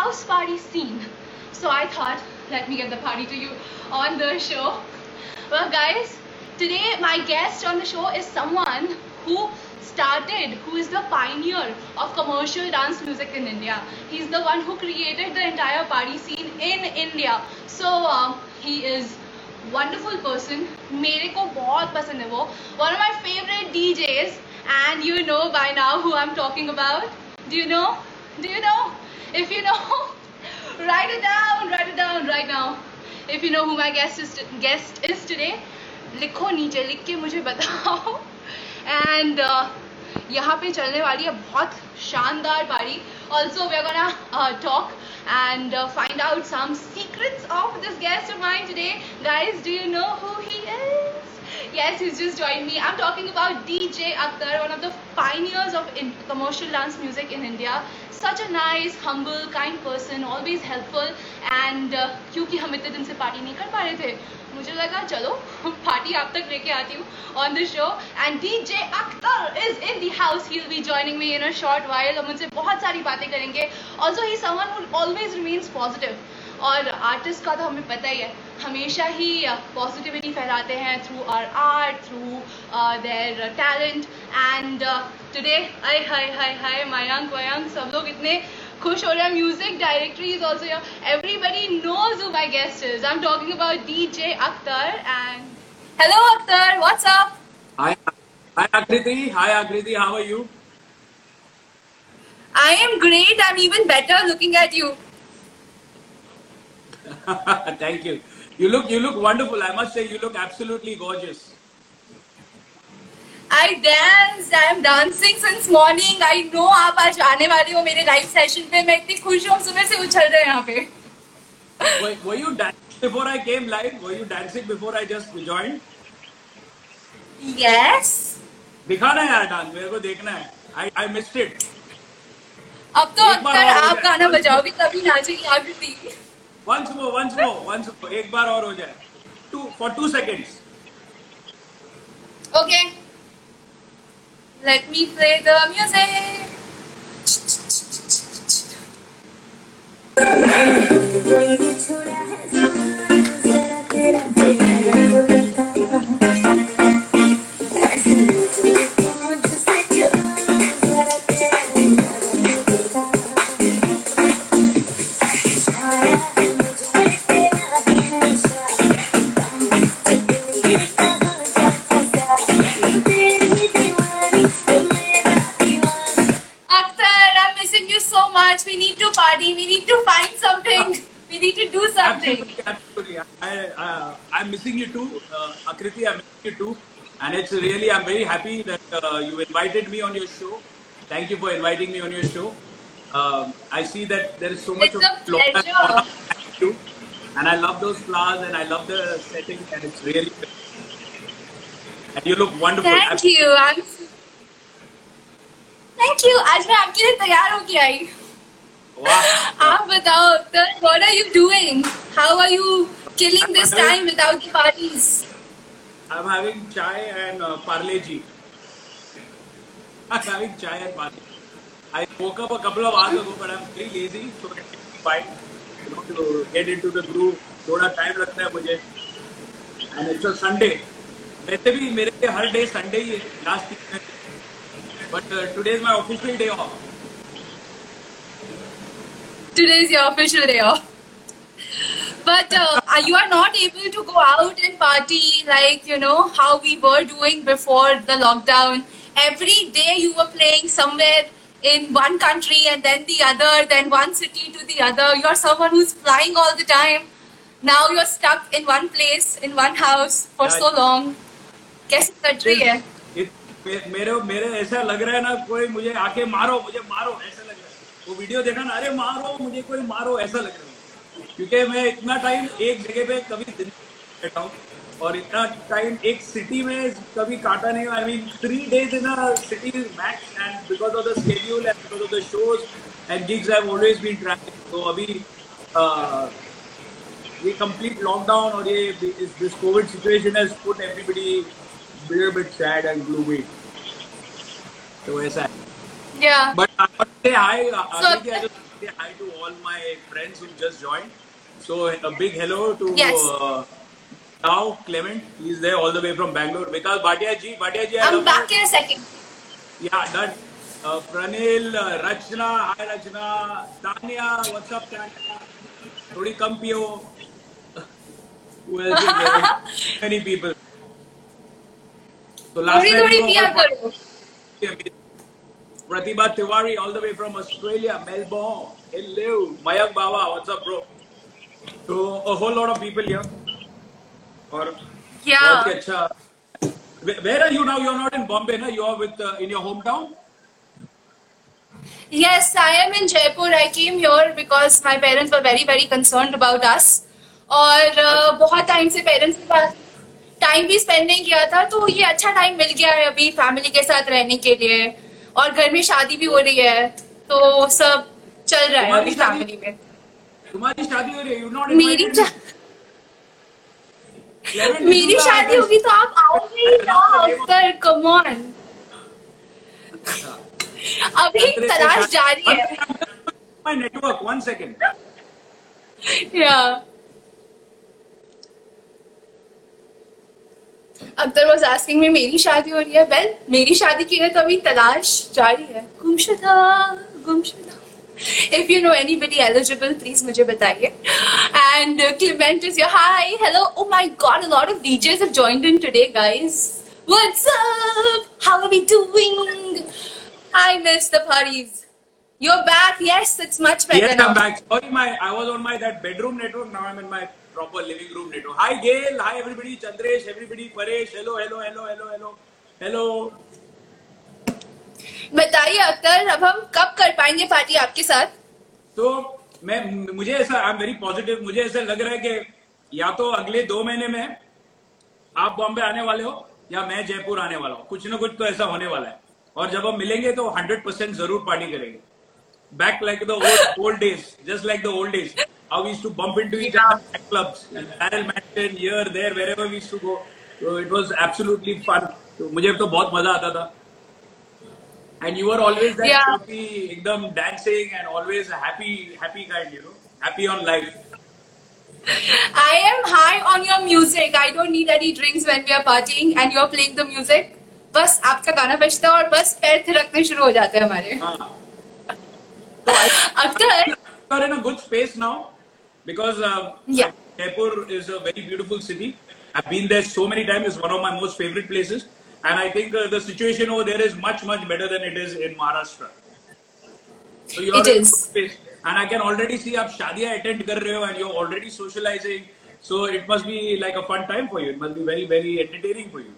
Restricted to the house party scene so I thought let me get the party to you on the show Well, guys, today my guest on the show is someone who started, who is the pioneer of commercial dance music in India. He's the one who created the entire party scene in India. So uh, he is wonderful person. मेरे को बहुत पसंद है वो. One of my favorite DJs, and you know by now who I'm talking about. Do you know? Do you know? If you know, write it down. Write it down right now. If you know who my guest is guest is today, लिखो नीचे लिख के मुझे बताओ and यहाँ पे चलने वाली है बहुत शानदार पारी also we are gonna talk and uh, find out some secrets of this guest of mine today. Guys, do you know who he is? Yes, he's just joined me. I'm talking about DJ Akhtar, one of the pioneers of in commercial dance music in India. Such a nice, humble, kind person, always helpful. And uh, क्योंकि हम इतने दिन से party नहीं कर पा रहे थे मुझे लगा चलो पार्टी आप तक लेके आती हूँ on the show and DJ Akhtar is in the house he will be joining me in a short while और मुझसे बहुत सारी बातें करेंगे also he someone who always remains positive और आर्टिस्ट का तो हमें पता ही है हमेशा ही पॉजिटिविटी फैलाते हैं through our art through their talent and today hi hi hi hi Mayank वयंक सब लोग इतने खुश हो रहे हैं music directory is also everybody knows who my guest is I am talking about D J Akhtar and hello Akhtar what's up Hi, hi Akriti. Hi Akriti, how are you? I am great. I'm even better looking at you. Thank you. You look you look wonderful. I must say you look absolutely gorgeous. I danced. I am dancing since morning. I know आप आज आने वाले हो मेरे live session पे मैं इतनी खुश हूँ सुबह से उछल रहे हैं यहाँ पे Were, you dancing before I came live? Were you dancing before I just joined? Yes. दिखाना है यार डांस मेरे को देखना है. I I missed it. अब तो हो आप गाना बजाओगे तभी नाचेगी आकृति Once more, once more, once more. एक बार और हो जाए. Two for two seconds. Okay. Let me play the music. Akhtar, need to party. We need to find something. We need to do something. Absolutely, absolutely. I, uh, I'm missing you too, uh, Akriti. I'm missing you too, and it's really I'm very happy that uh, you invited me on your show. Thank you for inviting me on your show. Um, I see that there is so much It's of a flowers pleasure. around you, and I love those flowers, and I love the setting, and it's really. And you look wonderful. Thank you. I'm. Thank you. आज मैं आपके लिए तैयार होके आई. आप बताओ what are you doing how are you killing this time without parties I am having chai and Parle G I am having chai and Parle I woke up a couple of hours ago but I am very lazy so fine to get into the group थोड़ा time लगता है मुझे. And it's a Sunday वैसे भी मेरे हर day Sunday ही है. Last but today is my official day off Today is your official day off. But uh, you are not able to go out and party like, you know, how we were doing before the lockdown. Every day you were playing somewhere in one country and then the other, then one city to the other. You're someone who's flying all the time. Now you're stuck in one place, in one house for so long. कैसे cut रही है it- मे- मेरे मेरे ऐसा लग रहा है ना कोई मुझे आके मारो मुझे मारो ऐसा लग रहा है वो वीडियो देखा ना अरे मारो मुझे कोई मारो ऐसा लग रहा है। क्योंकि मैं इतना टाइम एक जगह पे कभी दिन बैठा हूँ और इतना टाइम एक सिटी में कभी काटा नहीं I mean three days in city max and because of the schedule and because of the shows and gigs I always been tracking तो अभी uh, ये कंप्लीट लॉकडाउन और ये this COVID situation has put everybody bit bit sad and gloomy तो ऐसा है। Yeah. But I want to say hi. Uh, So- Aditi, I just say hi to all my friends who just joined. So a big hello to Yes. uh, now Clement. He's there all the way from Bangalore. Vikas Bhatia ji, Bhatia ji. I'm back you. in a second. Yeah, done. Uh, Pranil, uh, Rachna, hi Rachna, Tanya, what's up Tanya? थोड़ी कम पियो. Who else is there? Many people. So last थोड़ी पिया करो. Pratibha Tiwari, all the way from Australia, Melbourne. Hello, Mayak Baba, what's up, bro? So a whole lot of people here. और बहुत ही Yeah. अच्छा. Where are you now? You're not in Bombay, na? You are with uh, in your hometown. Yes, I am in Jaipur. I came here because my parents were very very concerned about us. और uh, बहुत time से parents के पास time भी spend नहीं किया था तो ये अच्छा टाइम मिल गया है अभी फैमिली के साथ रहने के लिए और घर में शादी भी हो रही है तो सब चल रहा है शादी- फैमिली में तुम्हारी शादी हो रही है. मेरी मेरी शादी होगी तो आप आओगे ही ना कम ऑन अभी तलाश जारी है My network. One second. या अख्तर वाज आस्किंग में मेरी शादी हो रही है वेल मेरी शादी की है तो अभी तलाश जारी है गुमशुदा गुमशुदा if you know anybody eligible please मुझे बताइए and uh, Clement is here hi hello oh my god a lot of DJs have joined in today guys what's up how are we doing I miss the parties you're back yes it's much better Yes, now I'm back. Sorry, my I was on my that bedroom network. Now I'm in my proper living room network. Hi, Gail. Hi, everybody. Chandresh. Everybody. Paresh. Hello, hello, hello, hello, hello, hello. बताइए अख्तर अब हम कब कर पाएँगे party आपके साथ तो मैं मुझे ऐसा आई एम वेरी पॉजिटिव मुझे ऐसा लग रहा है कि या तो अगले दो महीने में आप बॉम्बे आने वाले हो या मैं जयपुर आने वाला हूँ कुछ ना कुछ तो ऐसा होने वाला है और जब हम मिलेंगे तो हंड्रेड परसेंट ज़रूर पार्टी करेंगे back like the old days just like the old days how we used to bump into each Yeah. other at clubs and Barrel Mansion here there wherever we used to go so it was absolutely fun तो मुझे तो बहुत मज़ा आता था and you were always that Yeah. happy एकदम dancing and always a happy happy kind you know happy on life I am high on your music. I don't need any drinks when we are partying and you're playing the music. बस आपका गाना बजता है और बस पैर थिरकने शुरू हो जाते हैं हमारे हाँ. Akhtar you are in a good space now because uh, Yeah. Jaipur is a very beautiful city. I've been there so many times. It's one of my most favorite places. And I think uh, the situation over there is much, much better than it is in Maharashtra. So you're It in a is. good space. And I can already see आप शादियाँ attend कर रहे हो and you're already socializing. So it must be like a fun time for you. It must be very, very entertaining for you.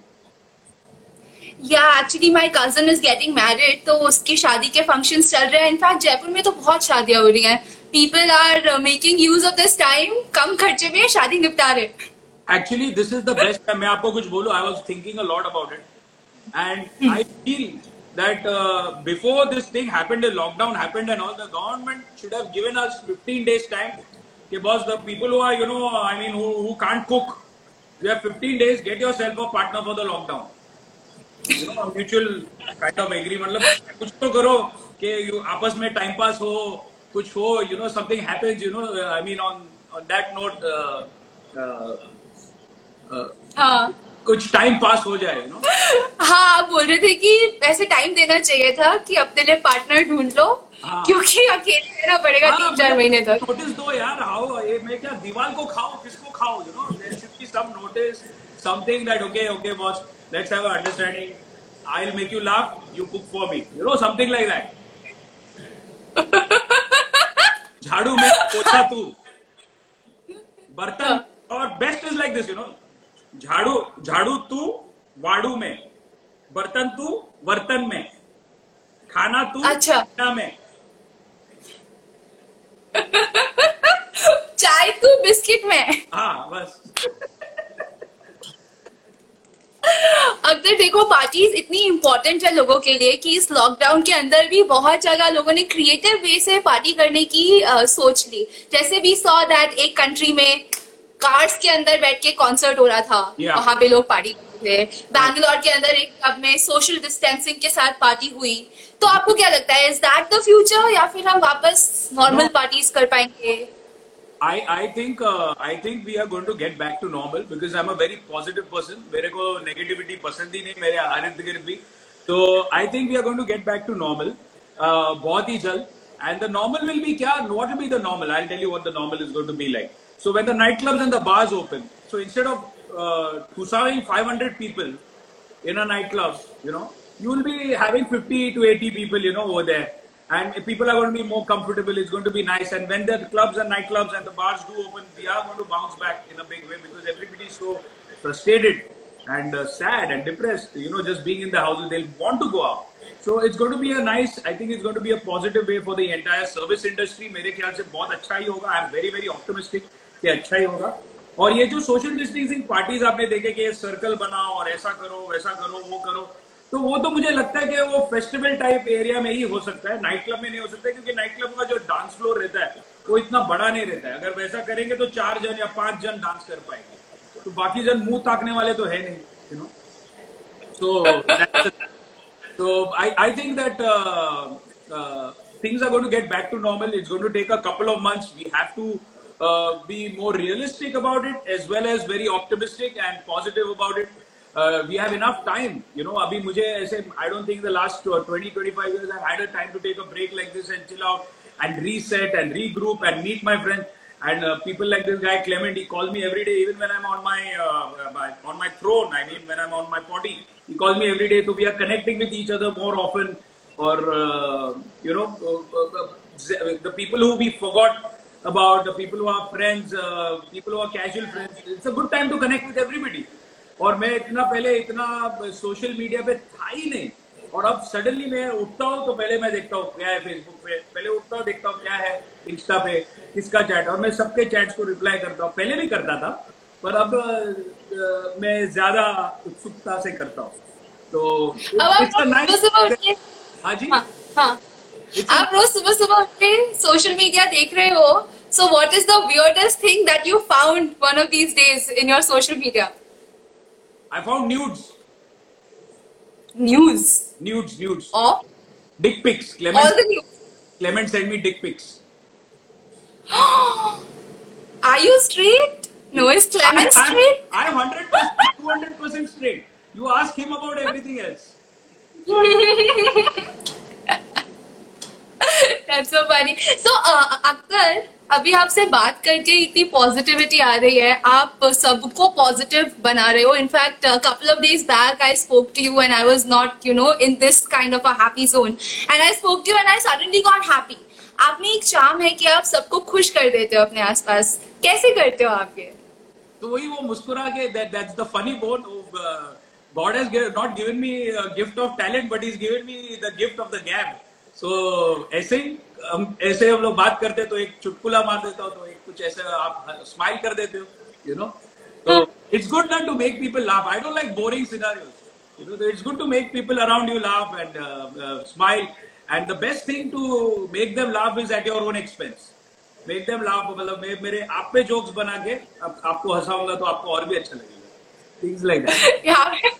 या actually my cousin is getting married तो उसकी शादी के फंक्शंस चल रहे हैं इनफैक्ट जयपुर में तो बहुत शादियां हो रही हैं people are making use of this time कम खर्चे में शादी निपटा रहे Actually, this is the best time. मैं आपको कुछ बोलूँ, I was thinking a lot about it, and I feel that uh, before this thing happened, the lockdown happened, and all the government should have given us 15 days time. Okay, boss, the people who are, you know, I mean, who, who can't cook, you have 15 days. Get yourself a partner for the lockdown. You know, a mutual kind of agree. मतलब कुछ तो करो कि आपस में time pass हो, कुछ हो, you know something happens. You know, I mean, on on that note. Uh, uh, uh, हाँ कुछ टाइम पास हो जाए यू नो हाँ आप बोल रहे थे कि ऐसे टाइम देना चाहिए था कि अपने लिए पार्टनर ढूंढ लो हाँ। क्योंकि अकेले रहना पड़ेगा तीन चार महीने तक नोटिस दो यार हाउ ये मैं क्या दीवार को खाओ किसको खाओ you know there should be some notice something that okay okay boss let's have understanding I will make you laugh you cook for me you know something like that झाड़ू में पोछा तू। बर्तन और best is like this you know झाड़ू झाड़ू तू वाड़ू में बर्तन तू बर्तन में खाना तू अच्छा। खाना में। चाय तू बिस्किट में। हाँ बस। अगर देखो पार्टीज़ इतनी इम्पोर्टेंट है लोगों के लिए कि इस लॉकडाउन के अंदर भी बहुत जगह लोगों ने क्रिएटिव वे से पार्टी करने की uh, सोच ली जैसे वी सॉ दैट एक कंट्री में कार्स के अंदर बैठ के कॉन्सर्ट हो रहा था Yeah. वहाँ पे लोग पार्टी थे बैंगलोर के अंदर एक क्लब में सोशल डिस्टेंसिंग के साथ पार्टी हुई तो आपको क्या लगता है इज़ दैट द फ्यूचर या फिर हम वापस नॉर्मल No. पार्टीज़ कर पाएँगे I I think uh, I think we are going to get back to normal because I'm a very positive person. मेरे को negativity पसंद ही नहीं मेरे इर्द गिर्द भी. So I think we are going to get back to normal. Uh, बहुत ही जल्द. And the normal will be क्या? What will be the normal? I'll tell you what the normal is going to be like. So when the nightclubs and the bars open, so instead of uh, pusawing 500 people in a nightclub, you know, you will be having 50 to 80 people, you know, over there. And if people are going to be more comfortable. It's going to be nice. And when the clubs and nightclubs and the bars do open, we are going to bounce back in a big way because everybody is so frustrated and uh, sad and depressed, you know, just being in the houses. They'll want to go out. So it's going to be a nice, I think it's going to be a positive way for the entire service industry. मेरे ख्याल से बहुत अच्छा ही होगा. I'm very, very optimistic कि अच्छा ही होगा. और ये जो सोशल डिस्टेंसिंग पार्टीज आपने देखे कि सर्कल बनाओ और ऐसा करो वैसा करो वो करो तो वो तो मुझे लगता है कि वो फेस्टिवल टाइप एरिया में ही हो सकता है नाइट क्लब में नहीं हो सकता है क्योंकि नाइट क्लब का जो डांस फ्लोर रहता है वो इतना बड़ा नहीं रहता है अगर वैसा करेंगे तो चार जन या पाँच जन डांस कर पाएँगे तो बाकी जन मुँह ताकने वाले तो है नहीं you know I, I think that uh, uh, things are going to get back to normal. It's going to take a couple of months. We have to uh, be more realistic about it as well as very optimistic and positive about it. Uh, we have enough time. You know, abhi mujhe aise, I don't think the last uh, 20, 25 years I've had a time to take a break like this and chill out and reset and regroup and meet my friends. And uh, people like this guy Clement, he calls me every day, even when I'm on my, uh, my on my throne. I mean, when I'm on my potty, he calls me every day. So we are connecting with each other more often. Or uh, you know, uh, uh, the people who we forgot about, the people who are friends, people who are casual friends. It's a good time to connect with everybody. और मैं इतना पहले इतना social media पे था ही नहीं। और अब सडनली मैं उठता हूँ तो पहले मैं देखता हूँ क्या है फेसबुक पे। पहले उठता हूँ देखता हूँ क्या है इंस्टा पे किसका चैट और मैं सबके चैट्स को रिप्लाई करता हूँ। पहले भी करता था पर अब मैं ज़्यादा उत्सुकता से करता हूँ। तो हाँ जी? हाँ हाँ। आप रोज सुबह सुबह उठ के सोशल मीडिया देख रहे हो। So what is the weirdest thing that you found one of these days in your social media I found nudes. Nudes. Nudes, nudes. Oh. dick pics. Clement, all the news. Clement sent me dick pics. Are you straight? No, is Clement I, straight? I, am 100 200 percent straight. You ask him about everything else. That's so funny. So, uh, uh Akhtar, अभी आपसे बात करके इतनी positivity आ रही है। आप सबको positive बना रहे हो। In fact couple of days back I spoke to you and I was not you know in this kind of a happy zone and I spoke to and I suddenly got happy आप में एक चाम है कि आप सबको खुश कर देते हो अपने आसपास। कैसे करते हो आप ये? तो वही वो मुस्कुरा के that that's the funny bone of uh, God has given, not given me a gift of talent but he's given me the so, ऐसे ही हम ऐसे हम लोग बात करते तो एक चुटकुला मार देता हूँ तो एक कुछ ऐसे आप स्माइल कर देते हो यू नो तो it's good not to make people laugh I don't like boring scenario you know it's good to make people around you laugh and smile and the best thing to make them laugh is at your own expense make them laugh मतलब मैं मेरे आप पे jokes बना के अब आपको हंसाऊँगा तो आपको और भी अच्छा लगेगा.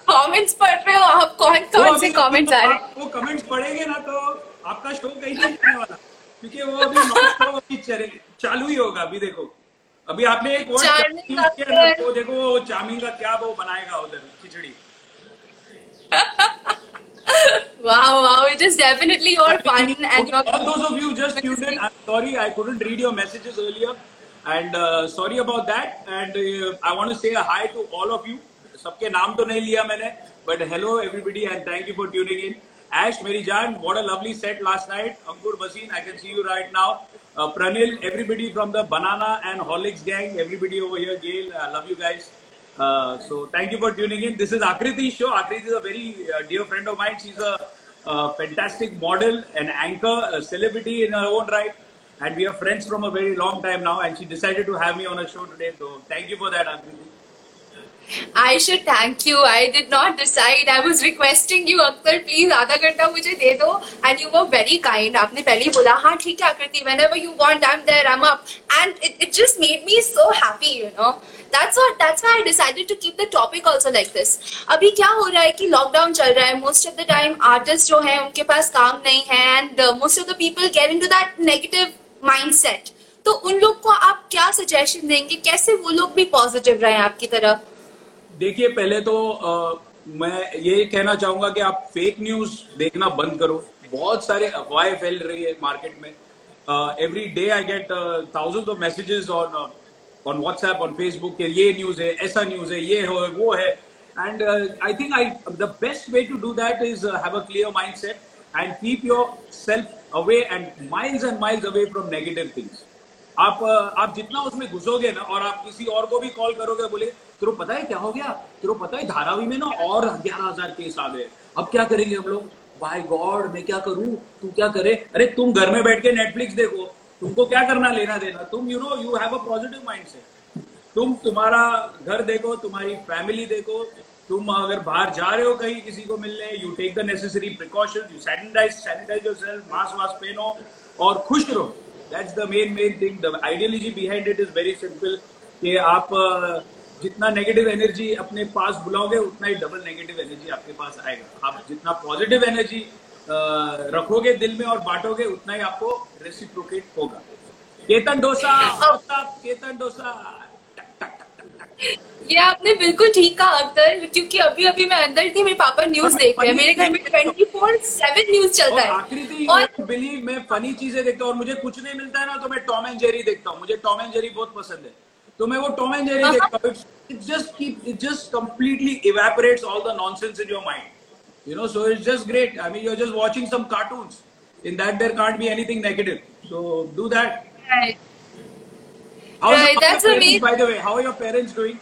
कमेंट्स पढ़ रहे हो आप कौन कौन से कमेंट्स आ रहे हैं? वो कमेंट्स पढ़ेंगे ना तो आपका शो कहीं नहीं चलने वाला क्योंकि वो अभी अभी चालू ही होगा अभी देखो अभी आपने एक किया तो देखो वो चामिंग का क्या वो बनाएगा उधर खिचड़ी wow wow it is definitely your fun and your all those of you just tuned in, I'm sorry I couldn't read your messages earlier, and uh, sorry about that. And uh, I want to say a hi to all of you. सबके नाम तो नहीं लिया मैंने, but hello everybody and thank you for tuning in. Ash, Mary Jan, what a lovely set last night. Ankur Basin, I can see you right now. Uh, Pranil, everybody from the Banana and Horlicks gang, everybody over here. Gail, I love you guys. Uh, so thank you for tuning in. This is Akriti's show. Akriti is a very uh, dear friend of mine. She's a uh, fantastic model, an anchor, a celebrity in her own right. And we are friends from a very long time now. And she decided to have me on a show today. So thank you for that, Akriti. I should thank you. I did not decide. I was requesting you, Akhtar please आधा घंटा मुझे दे दो. And you were very kind. आपने पहले ही बोला हाँ ठीक है आकृति. Whenever you want, I'm there. I'm up. And it, it just made me so happy, you know. That's what. That's why I decided to keep the topic also like this. अभी क्या हो रहा है कि लॉकडाउन चल रहा है. Most of the time artists जो हैं उनके पास काम नहीं है and uh, most of the people get into that negative mindset. तो उन लोग को आप क्या सजेशन देंगे कैसे वो लोग भी पॉजिटिव रहे आपकी तरह देखिए पहले तो आ, मैं ये कहना चाहूँगा कि आप फेक न्यूज़ देखना बंद करो। बहुत सारे अफवाहें फैल रही है मार्केट में। Every day I get thousand of messages on on WhatsApp on Facebook के ये न्यूज़ है ऐसा न्यूज़ है ये हो वो है। And I think I the best way to do that is have a clear mindset and keep yourself away and miles and miles away from negative things आप आप जितना उसमें घुसोगे ना, और आप किसी और को भी कॉल करोगे, बोले, तेरे पता है क्या हो गया? तेरे पता है धारावी में ना और ग्यारह हज़ार केस आ गए। अब क्या करेंगे हम लोग? बाय गॉड मैं क्या करूँ? तू क्या करे? अरे, तुम घर में बैठ के नेटफ्लिक्स देखो। तुमको क्या करना लेना देना। तुम you know you have a positive mind से तुम तुम्हारा घर देखो, तुम्हारी फैमिली देखो। तुम अगर बाहर जा रहे हो कहीं किसी को मिलने you take the necessary precaution you sanitize sanitize yourself mask वास्क पहनो और खुश रहो। That's the main main thing the ideology behind it is very simple कि आप जितना नेगेटिव एनर्जी अपने पास बुलाओगे उतना ही डबल नेगेटिव एनर्जी आपके पास आएगा। आप जितना पॉजिटिव एनर्जी रखोगे दिल में और बांटोगे उतना ही आपको रेसिप्रोकेट होगा। केतन डोसा केतन डोसा ये आपने बिल्कुल ठीक कहा अख्तर क्योंकि अभी अभी मैं अंदर थी मेरे पापा न्यूज़ देख रहे हैं। मेरे घर में ट्वेंटी फोर सेवन न्यूज़ चलता है। और बिलीव मैं फनी चीज़ें देखता हूँ और मुझे कुछ नहीं मिलता है ना तो मैं टॉम एंड जेरी देखता हूँ। मुझे टॉम एंड जेरी बहुत पसंद है। तो मैं वो टॉम एंड जेरी देखता हूँ। It just keep it just completely evaporates all the nonsense in your mind you know so it's just great. I mean you're just watching some cartoons. In that there can't be anything negative. So do that. Right. Right that's amazing by the way how are your parents doing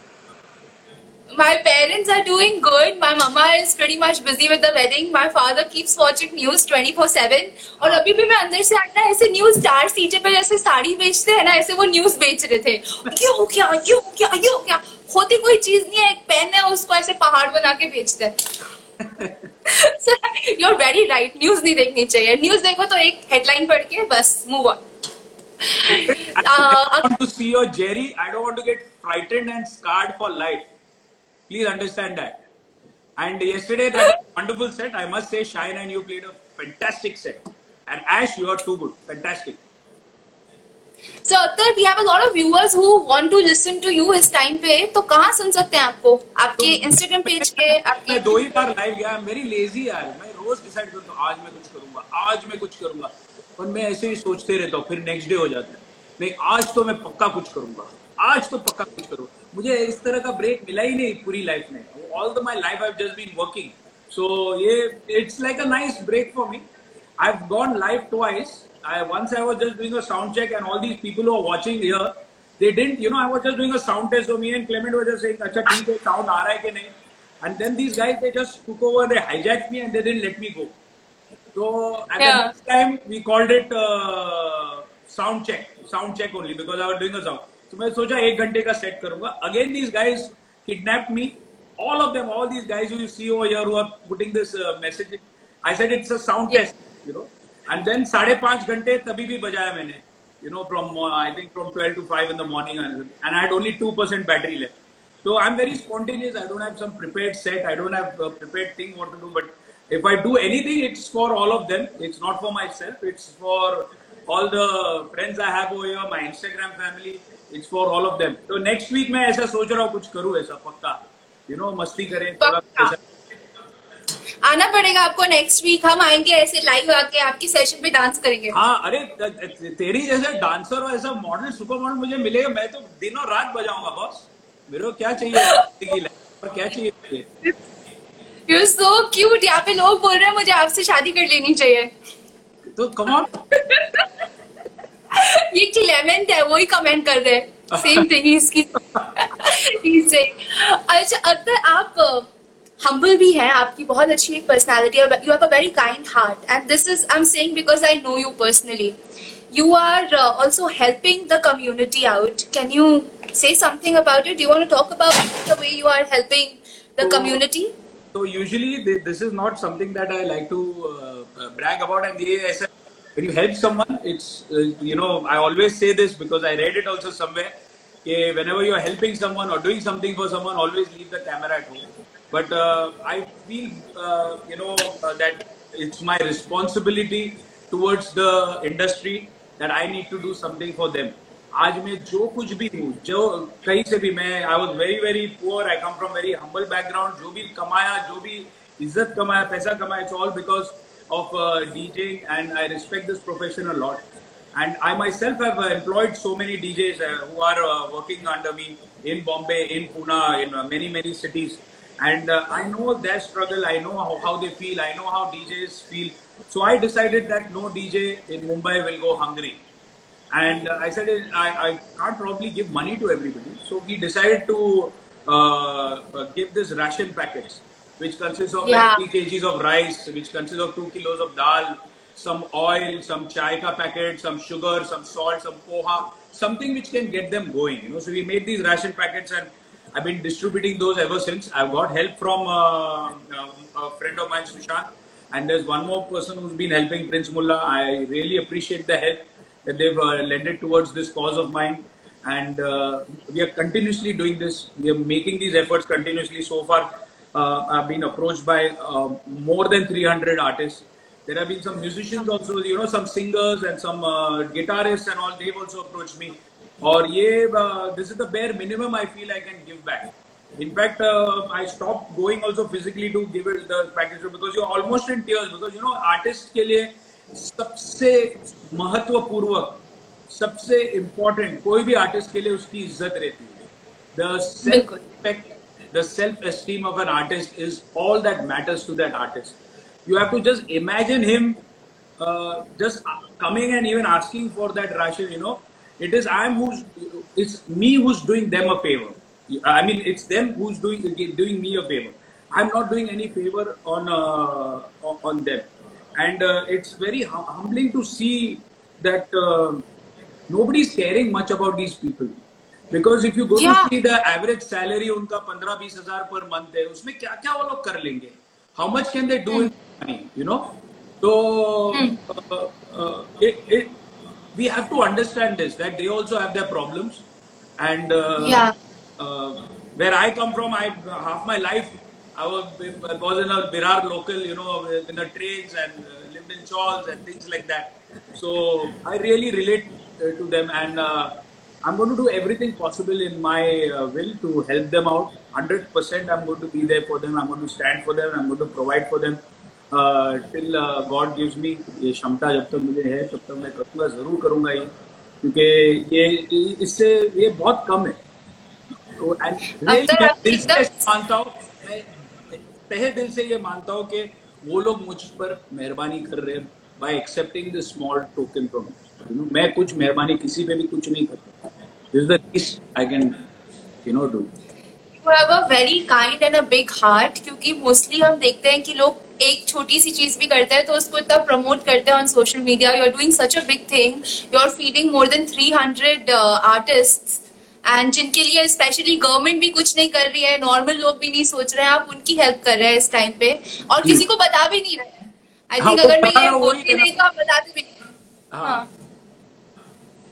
My parents are doing good. My mama is pretty much busy with the wedding. My father keeps watching news 24/7. और अभी भी मैं अंदर से आता ऐसे news star सीटे पे जैसे साड़ी बेचते हैं ना ऐसे वो न्यूज़ बेच रहे थे क्यों हो क्या क्यों हो क्या क्यों हो क्या होती कोई चीज़ नहीं है एक पेन है उसको ऐसे पहाड़ बना के बेचते हैं you are very right news नहीं देखनी चाहिए न्यूज़ देखो तो एक हेडलाइन पढ़ के बस move on I want to see your Jerry. I don't want to get frightened and scarred for life. Please understand that. And yesterday, that wonderful set. I must say, Shine and you played a fantastic set. And Ash, you are too good. Fantastic. So, Akhtar, we have a lot of viewers who want to listen to you इस time पे तो कहाँ सुन सकते हैं आपको आपके Instagram page के आपके मैं दो ही बार लाइव गया मेरी लेजी यार मैं रोज डिसाइड करता हूँ आज मैं कुछ करूँगा आज मैं कुछ करूँगा पर मैं ऐसे ही सोचते रहता हूँ फिर नेक्स्ट डे हो जाता है नहीं आज तो मैं पक्का कुछ करूँगा आज तो पक्का कुछ करूँ मुझे इस तरह का ब्रेक मिला ही नहीं पूरी लाइफ में all the my life I just been working so ये it's like a nice break for me I have gone live twice I once I was just doing a sound check, and all these people who are watching here, they didn't, you know, I was just doing a sound test. So me and Clement were just saying, "Acha, theek hai, sound aa raha hai ke nahi?" And then these guys they just took over, they hijacked me, and they didn't let me go. So at yeah. the next time we called it uh, sound check, sound check only because I was doing a sound. So मैं सोचा एक घंटे का set करूँगा. Again these guys kidnapped me. All of them, all these guys who you see over here who are putting this uh, message. I said it's a sound yeah. test, you know. And then साढ़े पाँच घंटे तभी भी बजाया मैंने you know from I think from twelve to five in the morning and I only two percent battery left So I'm very spontaneous. I don't have some prepared set. I don't have a prepared thing what to do. But if I do anything, it's for all of them. It's not for myself. It's for all the friends I have over here, my Instagram family. It's for all of them. So next week मैं ऐसा सोच रहा हूँ कुछ करूँ ऐसा पक्का. You know मस्ती करें थोड़ा आना पड़ेगा आपको नेक्स्ट वीक हम आएँगे ऐसे लाइव आके आपकी सेशन पे डांस करेंगे हाँ अरे तेरी जैसे डांसर और ऐसा मॉडल सुपर मॉडल मुझे मिलेगा मैं तो दिन और रात बजाऊँगा बॉस मेरे को क्या चाहिए क्या चाहिए यू सो क्यूट यहाँ पे लोग बोल रहे हैं मुझे आपसे शादी कर लेनी चाहिए. तो कम ये क्लेमेंट है वही कमेंट कर रहे सेम थिंग इसकी। अच्छा अगर आप uh, हम्बल भी है आपकी बहुत अच्छी एक personality you have a very kind heart and this is I am saying because I know you personally you are also helping the community out can you say something about it you want talk about the way you are helping the community So usually this is not something that I like to uh, brag about. And I said, when you help someone, it's uh, you know I always say this because I read it also somewhere. Okay, whenever you are helping someone or doing something for someone, always leave the camera at home. But uh, I feel uh, you know uh, that it's my responsibility towards the industry that I need to do something for them. आज मैं जो कुछ भी हूँ, जो कहीं से भी मैं I was very very poor I come from very humble background जो भी कमाया, जो भी इज़्ज़त कमाया, पैसा कमाया it's all because of DJ and I respect this profession a lot and I myself have employed so many DJ who are working under me in Bombay in Poona in many many cities and I know that struggle I know how they feel I know how DJ feel so I decided that no DJ in Mumbai will go hungry And uh, I said, I, I can't probably give money to everybody. So we decided to uh, uh, give this ration packets, which consists of Yeah. like 3 kgs of rice, which consists of 2 kilos of dal, some oil, some chai ka packet, some sugar, some salt, some poha, something which can get them going. You know, so we made these ration packets and I've been distributing those ever since. I've got help from uh, um, a friend of mine, Sushant, and there's one more person who's been helping Prince Mullah. I really appreciate the help that they've uh, lended towards this cause of mine. And uh, we are continuously doing this. We are making these efforts continuously. So far, uh, I've been approached by uh, more than 300 artists. There have been some musicians also, you know, some singers and some uh, guitarists and all. They've also approached me. Or yeah, uh, this is the bare minimum I feel I can give back. In fact, uh, I stopped going also physically to give it the package because you're almost in tears because you know artist के लिए सबसे महत्वपूर्वक सबसे important कोई भी artist के लिए उसकी इज़्ज़त रहती है। The self the self esteem of an artist is all that matters to that artist you have to just imagine him just coming and even asking for that ration you know it is I am it's me who doing them a favour I mean it's them who is doing doing me a favour I am not doing any favour on on them and uh, it's very hum- humbling to see that uh, nobody's caring much about these people. Because if you go Yeah. to see the average salary उनका पंद्रह बीस हजार per month है उसमें क्या क्या वो लोग कर लेंगे how much can they do in money you know so uh, uh, it, it, we have to understand this that they also have their problems and uh, Yeah. uh, where I come from I half my life I was, I was in a Virar local you know in the trains and uh, lived in chawls and things like that so I really relate uh, to them and uh, I'm going to do everything possible in my uh, will to help them out. 100% I'm going to be there for them. I'm going to stand for them. I'm going to provide for them uh, till uh, God gives me ये क्षमता जब तक मुझे है तब तक मैं करूँगा जरूर करूँगा ये क्योंकि ये इससे ये बहुत कम है तो and really अख्तर, मैं दिल से एकदम- मानता हूँ मैं तहे दिल से ये मानता हूँ कि वो लोग मुझ पर मेहरबानी कर रहे हैं by accepting the small token from मैं कुछ मेहरबानी किसी पे भी कुछ नहीं करता। This the least I can you know do You have a very kind and a big heart, क्योंकि मोस्टली हम देखते हैं कि लोग एक छोटी सी चीज़ भी करते हैं तो उसको इतना प्रमोट करते हैं on social media you are doing such a big thing you are feeding more than 300 artist and जिनके लिए स्पेशली गवर्नमेंट भी कुछ नहीं कर रही है नॉर्मल लोग भी नहीं सोच रहे हैं आप उनकी हेल्प कर रहे हैं इस टाइम पे और किसी को बता भी नहीं रहे आई हाँ, थिंक वो अगर मैं ये बोलती नहीं तो आप बताते भी नहीं हाँ हाँ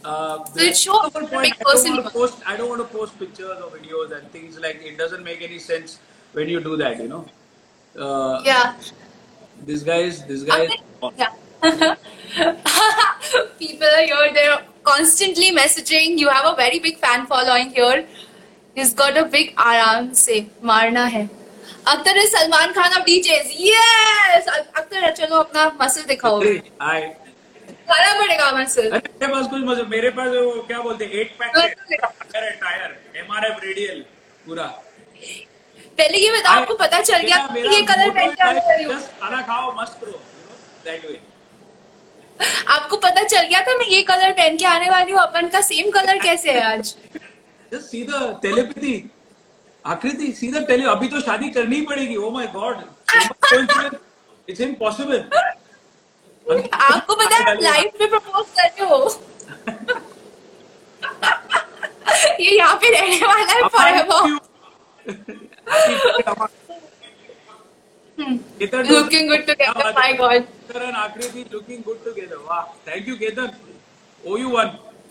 Uh, So it shows point, big I don't person want post. I don't want to post pictures or videos and things like. It doesn't make any sense when you do that. You know. Uh, yeah This guy is. This guy is. Yeah. People are here, they're constantly messaging. You have a very big fan following here. He's got a big आराम से मारना है Akhtar is Salman Khan of DJs. Yes! Akhtar चलो अपना muscle दिखाओ I. खाना पड़ेगा muscle अरे पास कुछ मज़े मेरे पास वो क्या बोलते हैं एट पैक है टायर एमआरएफ रेडियल पूरा पहले ये बताओ आपको पता चल गया ये कलर पहन के आने वाली हूँ खाना खाओ मस्त करो दैट वे आपको पता चल गया था मैं ये कलर पहन के आने वाली हूँ? अपन का सेम कलर कैसे है आज? जस्ट सी द टेलीपैथी आकृति सी द टेली अभी तो शादी करनी ही पड़ेगी। Oh oh my God it's impossible आपको पता है लाइफ में प्रपोज कर रहे हो। ये यहाँ पे रहने वाला है forever looking good together my God Akriti looking good together. Wow. Thank you, Ketan. Owe you one.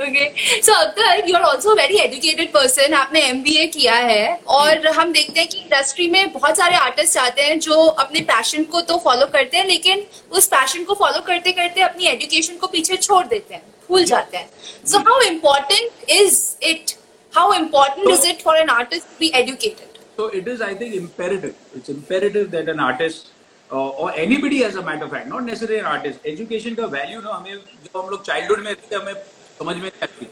okay so अगर you are also very educated person आपने MBA किया है और हम देखते हैं कि इंडस्ट्री में बहुत सारे आर्टिस्ट आते हैं जो अपने पैशन को तो फॉलो करते हैं लेकिन उस पैशन को फॉलो करते करते अपनी एजुकेशन को पीछे छोड़ देते हैं भूल जाते हैं so how important is it how important is it for an artist be educated So it is, I think, imperative. It's imperative that an artist uh, or anybody, as a matter of fact, not necessarily an artist, education का value ना हमें जब हम लोग childhood में थे हमें समझ में नहीं आती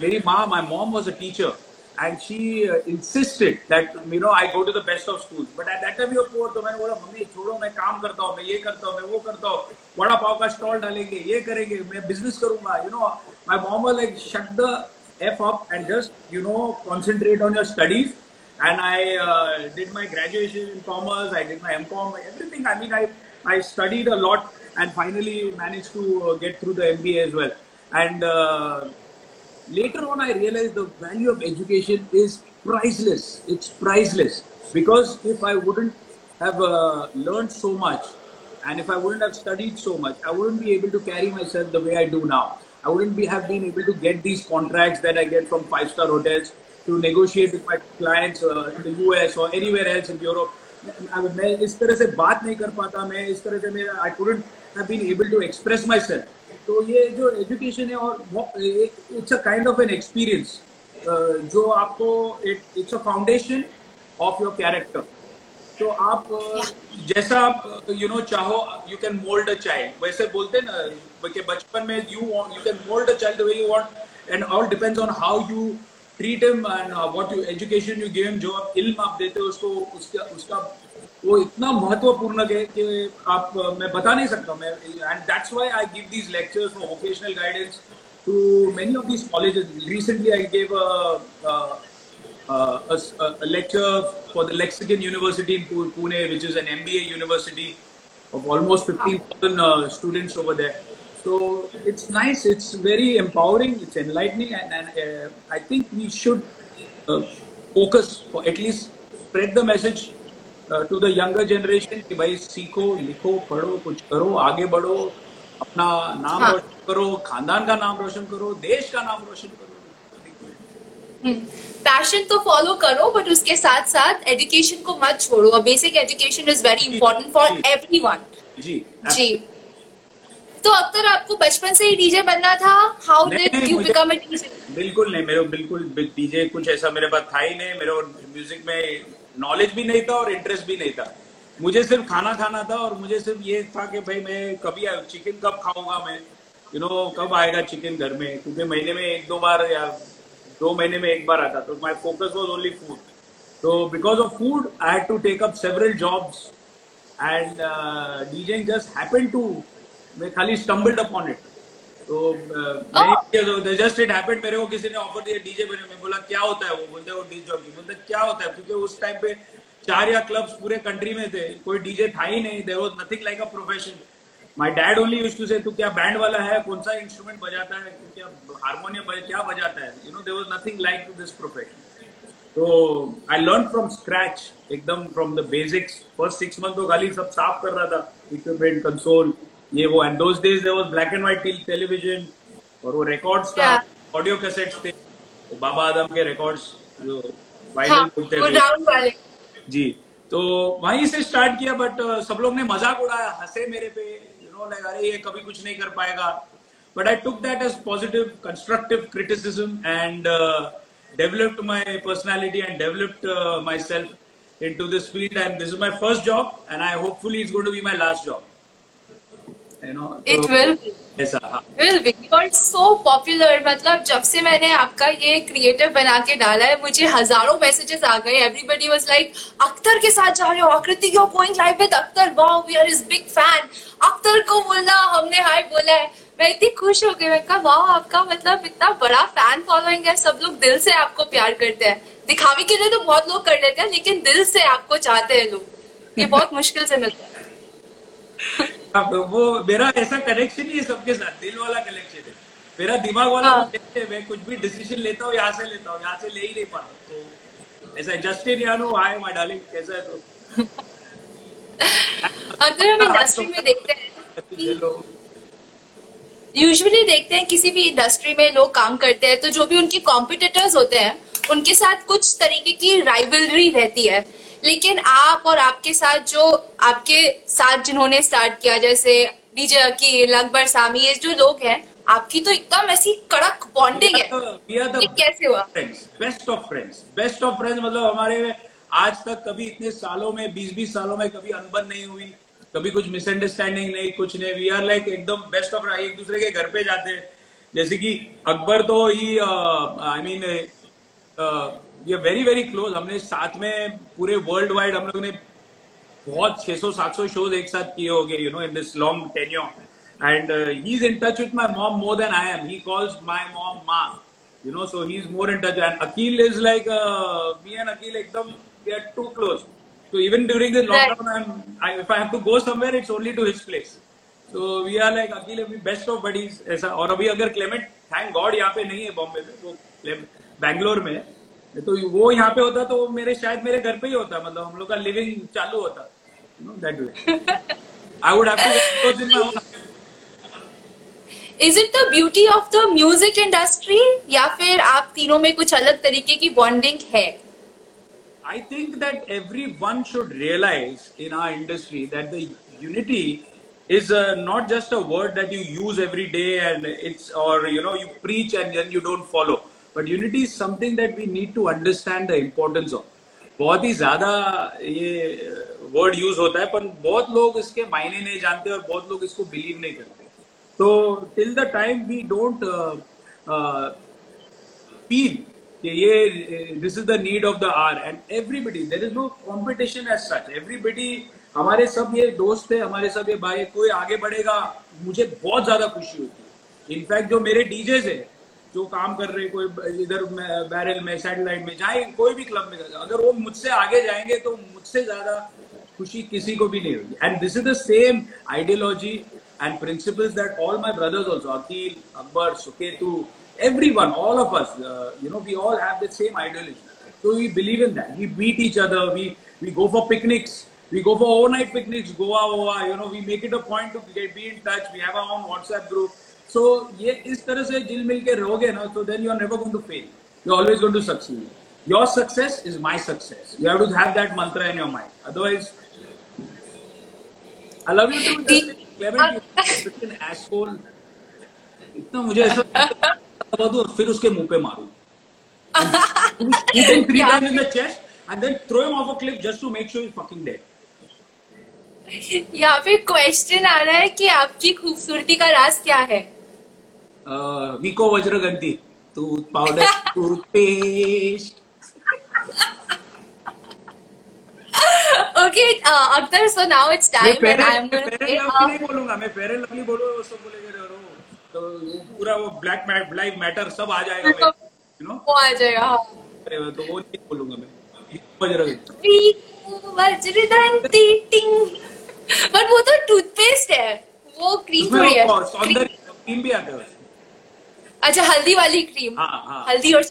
मेरी माँ my mom was a teacher and she uh, insisted that you know I go to the best of schools but at that time you were poor तो मैंने बोला मम्मी छोड़ो मैं काम करता हूँ मैं ये करता हूँ मैं वो करता हूँ वड़ा पाव का स्टॉल डालेंगे ये करेंगे मैं बिज़नेस करूँगा you know my mom was like shut the f up and just you know concentrate on your studies and I uh, did my graduation in commerce. I did my MCom, everything. I mean, I I studied a lot and finally managed to uh, get through the MBA as well. And uh, later on, I realized the value of education is priceless. It's priceless because if I wouldn't have uh, learned so much and if I wouldn't have studied so much, I wouldn't be able to carry myself the way I do now. I wouldn't be have been able to get these contracts that I get from five star hotels to negotiate with my clients uh, in the US or anywhere else in Europe. मैं इस तरह से बात नहीं कर पाता मैं इस तरह से मेरा I couldn't have been able to express myself तो ये जो एजुकेशन है और it's a kind of an experience जो आपको it's a foundation of your character तो आप जैसा आप यू नो चाहो you can mould a child वैसे बोलते ना कि बचपन में you you can mould a child the way you want and all depends on how you treat him and what you education you give him जो आप इल्म आप देते हो उसको उसका उसका वो इतना महत्वपूर्ण है कि आप मैं बता नहीं सकता मैं and that's why I give these lectures for vocational guidance to many of these colleges recently I give uh, a, a, lecture for the Lexicon University in Pune, which is an MBA university of almost 15,000 uh, students over there. So it's nice, it's very empowering, it's enlightening, and, and uh, I think we should uh, focus for at least spread the message uh, to the younger generation कि भाई सीखो लिखो पढ़ो कुछ करो आगे बढ़ो अपना नाम हाँ. रोशन करो खानदान का नाम रोशन करो देश का नाम रोशन करो पैशन तो फॉलो करो बट उसके साथ साथ एजुकेशन को मत छोड़ो basic education is very important for everyone जी जी तो अख्तर आपको बचपन से ही डीजे बनना था। How did you become a DJ बिल्कुल नहीं मेरे बिल्कुल डीजे कुछ ऐसा मेरे पास था ही नहीं मेरे म्यूज़िक में नॉलेज भी नहीं था और इंटरेस्ट भी नहीं था। मुझे सिर्फ़ खाना खाना था और मुझे सिर्फ़ ये था कि भाई मैं कभी चिकन कब खाऊँगा मैं? यू नो कब आएगा चिकन घर में? क्योंकि महीने में एक दो बार या दो महीने में एक बार आता तो my focus was only food तो because of food I had to take up several jobs and DJ just happen to मैं खाली स्टम्बल्ड अपॉन इट तो जस्ट इट हैपेंड मेरे को किसी ने ऑफ़र दिया डीजे बने मैं बोला क्या होता है वो? बोलते हैं वो डीजे जॉकी बोलते हैं, क्या होता है? क्योंकि उस टाइम पे चार या क्लब्स पूरे कंट्री में थे कोई डीजे था ही नहीं there was nothing like a profession my dad only used to say तू क्या बैंड वाला है? कौन सा इंस्ट्रूमेंट बजाता है? क्या हारमोनियम क्या बजाता है? You know there was nothing like to this profession तो आई लर्न फ्रॉम स्क्रैच एकदम from the basics first six month तो खाली सब साफ़ कर रहा था इक्विपमेंट कंसोल ये वो and those days there was black and white television और वो रिकॉर्ड्स था ऑडियो कैसेट्स थे। बाबा आदम के रिकॉर्ड्स जो हाँ बोलते वाले। जी तो वहीं से स्टार्ट किया बट सब लोग ने मज़ाक उड़ाया हंसे मेरे पे यू नो लाइक अरे ये कभी कुछ नहीं कर पाएगा। But I took that as positive constructive criticism and developed my personality and developed my self into this field and this is my first job and I hopefully it's going to be my last job. You know, ऐसा हाँ। मतलब जब से मैंने आपका ये creative बना के डाला है मुझे हज़ारों मैसेजेस आ गए. एवरीबडी वाज लाइक अख्तर के साथ जा रहे हो. Akriti you going live with Akhtar. Wow we are his big fan Akhtar को बोलना हमने हाय बोला है. मैं इतनी खुश हो गई. मैं कहा वाह आपका मतलब इतना बड़ा फ़ैन फॉलोइंग है. सब लोग दिल से आपको प्यार करते हैं. दिखावे के लिए तो बहुत लोग कर लेते हैं लेकिन दिल से आपको चाहते हैं लोग. ये बहुत मुश्किल से मिलता है। वो मेरा ऐसा कनेक्शन ही है सबके साथ दिल वाला कनेक्शन है। मेरा दिमाग वाला हाँ। तो हैं, मैं कुछ भी डिसीज़न लेता हूँ यहाँ से लेता हूँ यहाँ से ले ही नहीं पाता। तो ऐसा जस्टिन यानो हाय माय डार्लिंग कैसा है तो? अगर हम इंडस्ट्री में देखते हैं यूजुअली देखते हैं किसी भी इंडस्ट्री में लोग काम करते हैं तो जो भी उनके कॉम्पिटिटर्स होते हैं उनके साथ कुछ तरीके की राइवलरी रहती है। लेकिन आप और आपके साथ जो आपके साथ जिन्होंने स्टार्ट किया जैसे डीजे अकील अकबर सामी ये जो लोग हैं आपकी तो एकदम ऐसी कड़क बॉन्डिंग है। ये कैसे हुआ? Best of friends best of friends मतलब हमारे आज तक कभी इतने सालों में बीस बीस सालों में कभी अनबन नहीं हुई कभी कुछ मिसअंडरस्टैंडिंग नहीं कुछ नहीं। वी आर लाइक एकदम बेस्ट ऑफ़ एक दूसरे के घर पे जाते हैं। जैसे कि अकबर तो ही आई मीन ये वेरी वेरी क्लोज हमने साथ में पूरे वर्ल्ड वाइड हम लोग ने बहुत 600 700 शोज़ एक साथ किए हो गए you know in this long tenure and he is in touch with my mom more than I am he calls my mom मा you know so he is more in touch and Akeel is like me and Akeel एकदम we are too close so even during this lockdown I am I if I have to go somewhere it's only to his place so we are like Akeel we best of buddies ऐसा। और अभी अगर Clement thank God यहाँ पे नहीं है बॉम्बे में वो बैंगलोर में है। तो वो यहाँ पे होता तो मेरे शायद मेरे घर पे ही होता मतलब हम लोग का लिविंग चालू होता to get close in my own is it the beauty of the music industry या फिर आप तीनों में कुछ अलग तरीके की बॉन्डिंग है I think that everyone should realize in our industry that the unity is uh, not just a word that you use every day and it's or you know you preach and then you don't follow but unity is something that we need to understand the importance of बहुत ही ज़्यादा ये word use होता है, पर बहुत लोग इसके मायने नहीं जानते और बहुत लोग इसको बिलीव नहीं करते। तो till the time we don't feel कि ये this is the need of the hour and everybody there is no competition as such everybody हमारे सब ये दोस्त है, हमारे सब ये भाई, कोई आगे बढ़ेगा, मुझे बहुत ज़्यादा खुशी होती है। इनफैक्ट जो मेरे डीजेस है जो काम कर रहे हैं, कोई इधर बैरल में सैटेलाइट में चाहे कोई भी क्लब में जाए अगर वो मुझसे आगे जाएँगे तो मुझसे ज़्यादा खुशी किसी को भी नहीं होगी। And this is the same ideology and principle that all my brothers also Akeel Akbar Suketu everyone all of us you know we all have the same ideology so we believe in that we beat each other we we go for picnics we go for overnight picnics, goa goa, you know, we make it a point to get, be in touch. We have our own whatsapp group. So ये इस तरह से जिल मिल के रहोगे ना तो then you are never going to fail you always going to succeed your success is my success you have to have that mantra in your mind otherwise I love you too clever asshole इतना मुझे ऐसा बता दूँ फिर उसके मुँह पे मारूं। Even three times in the chest and then throw him off a cliff just to make sure he fucking dead यहाँ पे क्वेश्चन आ रहा है कि आपकी खूबसूरती का राज क्या है? Vicco Vajradanti tooth powder toothpaste okay Akhtar so now it's मैं टाइम आई एम मैं फेयर एंड लवली बोलूँगा मैं फेयर एंड लवली बोलूँगा वो सब बोलेंगे रे तो पूरा वो ब्लैक ब्लैक मैटर सब आ जाएगा यू नो वो आ जाएगा हाँ। तो वो नहीं बोलूँगा मैं। वज्रदंती टिंग। वो तो टूथपेस्ट है। वो क्रीम थोड़ी है। क्रीम भी आता है। अच्छा हल्दी वाली क्रीम हाँ हाँ हल्दी और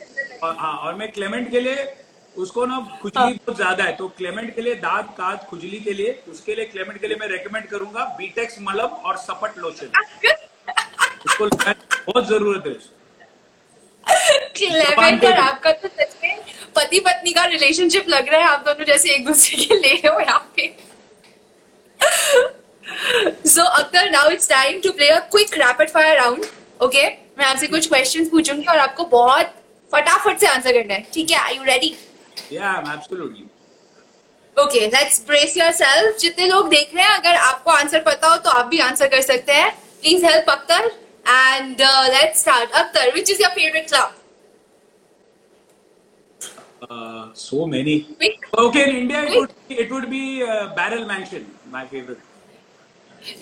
और हाँ और मैं क्लेमेंट के लिए उसको ना खुजली बहुत ज़्यादा है तो क्लेमेंट के लिए दांत काट खुजली के लिए उसके लिए क्लेमेंट के लिए मैं रेकमेंड करूँगा बीटेक्स मलम और सपट लोशन। उसको बहुत ज़रूरत है क्लेमेंट और आपका तो सच में पति पत्नी का रिलेशनशिप लग रहा है आप दोनों जैसे एक दूसरे के ले हो यहाँ पे। So Akhtar now it's time to play a quick rapid fire round okay मैं आपसे कुछ क्वेश्चंस पूछूँगी और आपको बहुत फटाफट से आंसर करना है। ठीक है? I you ready Yeah, I'm absolutely. Okay let's brace yourself जितने लोग देख रहे हैं अगर आपको आंसर पता हो तो आप भी आंसर कर सकते हैं। Please help Akhtar and let's start Akhtar which is your favourite club Uh, so many. Quick. Okay, in India it would be, it would be uh, Barrel Mansion, my favorite.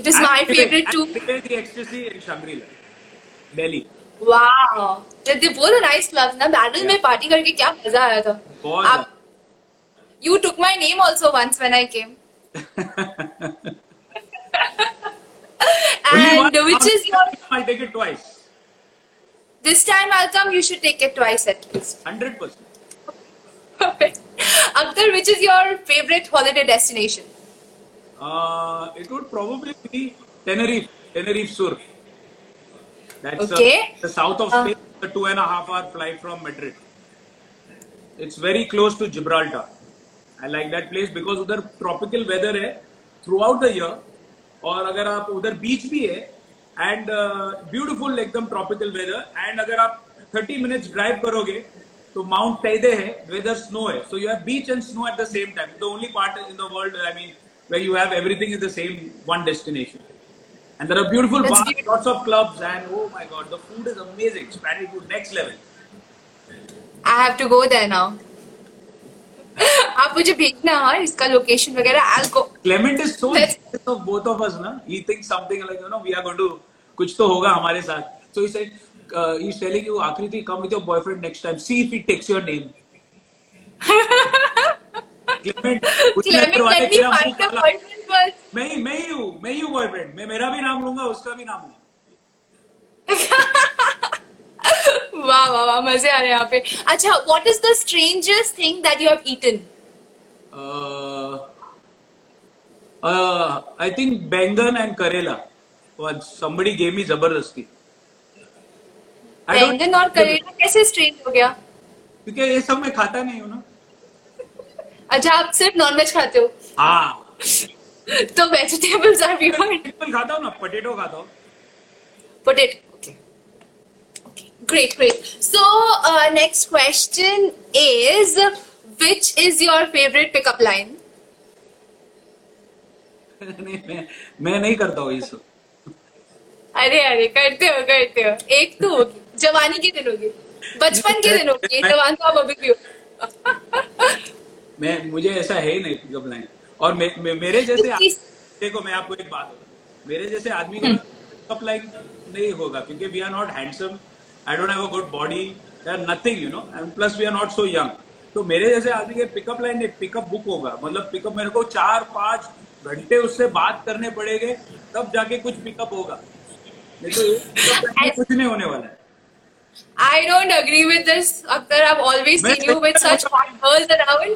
Is my And favourite to today the ecstasy in Shangri-La, Delhi. Wow they both nice clubs ना battle में party करके क्या मज़ा आया था आप you took my name also once when I came and which is your I'll take it twice. This time I'll come, you should take it twice at least. Hundred percent Perfect. Akhtar, which is your favorite holiday destination? Uh, it would probably be Tenerife, Tenerife Sur. That's uh, Okay. the south of Spain, Uh. A two and a half hour flight from Madrid. It's very close to Gibraltar. I like that place because उधर tropical weather है throughout the year और अगर आप उधर beach भी है and beautiful एकदम tropical weather and अगर आप 30 मिनट्स ड्राइव करोगे तो माउंट टैदे है वेदर स्नो है so you have beach and snow at the same time the only part in the world I mean where you have everything in the same one destination. And there are beautiful That's bars, beautiful. lots of clubs, and oh my god, the food is amazing. Spanish food, next level. I have to go there now. आप मुझे भेजना हाँ इसका location वगैरह I'll go. Clement is so Let's- jealous of both of us, na? He thinks something like, you know, we are going to, कुछ तो होगा हमारे साथ. So he said, uh, he's telling you, Akriti, come with your boyfriend next time. See if he takes your name. Clement, उसने Clement, करवाने let me तेरा मुँह मैं ही मैं ही हूँ मैं ही हूँ बॉयफ्रेंड मैं मेरा भी नाम लूँगा उसका भी नाम लूँगा. वाह वाह वाह मज़े आ रहे हैं यहाँ पे. अच्छा what is the strangest thing that you have eaten I think baingan and karela one somebody gave he ज़बरदस्ती बैंगन और करेला कैसे स्ट्रेंज हो गया? क्योंकि ये सब मैं खाता नहीं हूँ ना. अच्छा आप सिर्फ़ नॉनवेज खाते हो? हाँ. तो वेजिटेबल्स आर प्योर Vegetable खाता हूँ ना, potato खाता हूँ. potato. Okay. Okay. Great great. So uh, next question is which is your favorite pickup line? नहीं, मैं मैं नहीं करता हूँ सब. अरे अरे करते हो करते हो। एक तो होगी। जवानी के दिन होगी। बचपन के दिन होगी। जवान तो आप अभी भी हो। मैं मुझे ऐसा है ही नहीं पिकअप लाइन और मे, मे, मेरे जैसे तो देखो मैं आपको एक बात मेरे जैसे आदमी का पिकअप नहीं होगा क्योंकि we are not handsome I don't have a good body nothing you know and plus we are not so young तो मेरे जैसे आदमी के पिकअप लाइन एक पिकअप बुक होगा मतलब पिकअप मेरे को चार पाँच घंटे उससे बात करने पड़ेंगे तब जाके कुछ पिकअप होगा नहीं तो कुछ नहीं होने वाला है I don't agree with this. Akhtar, I've always seen you with such hot girls around.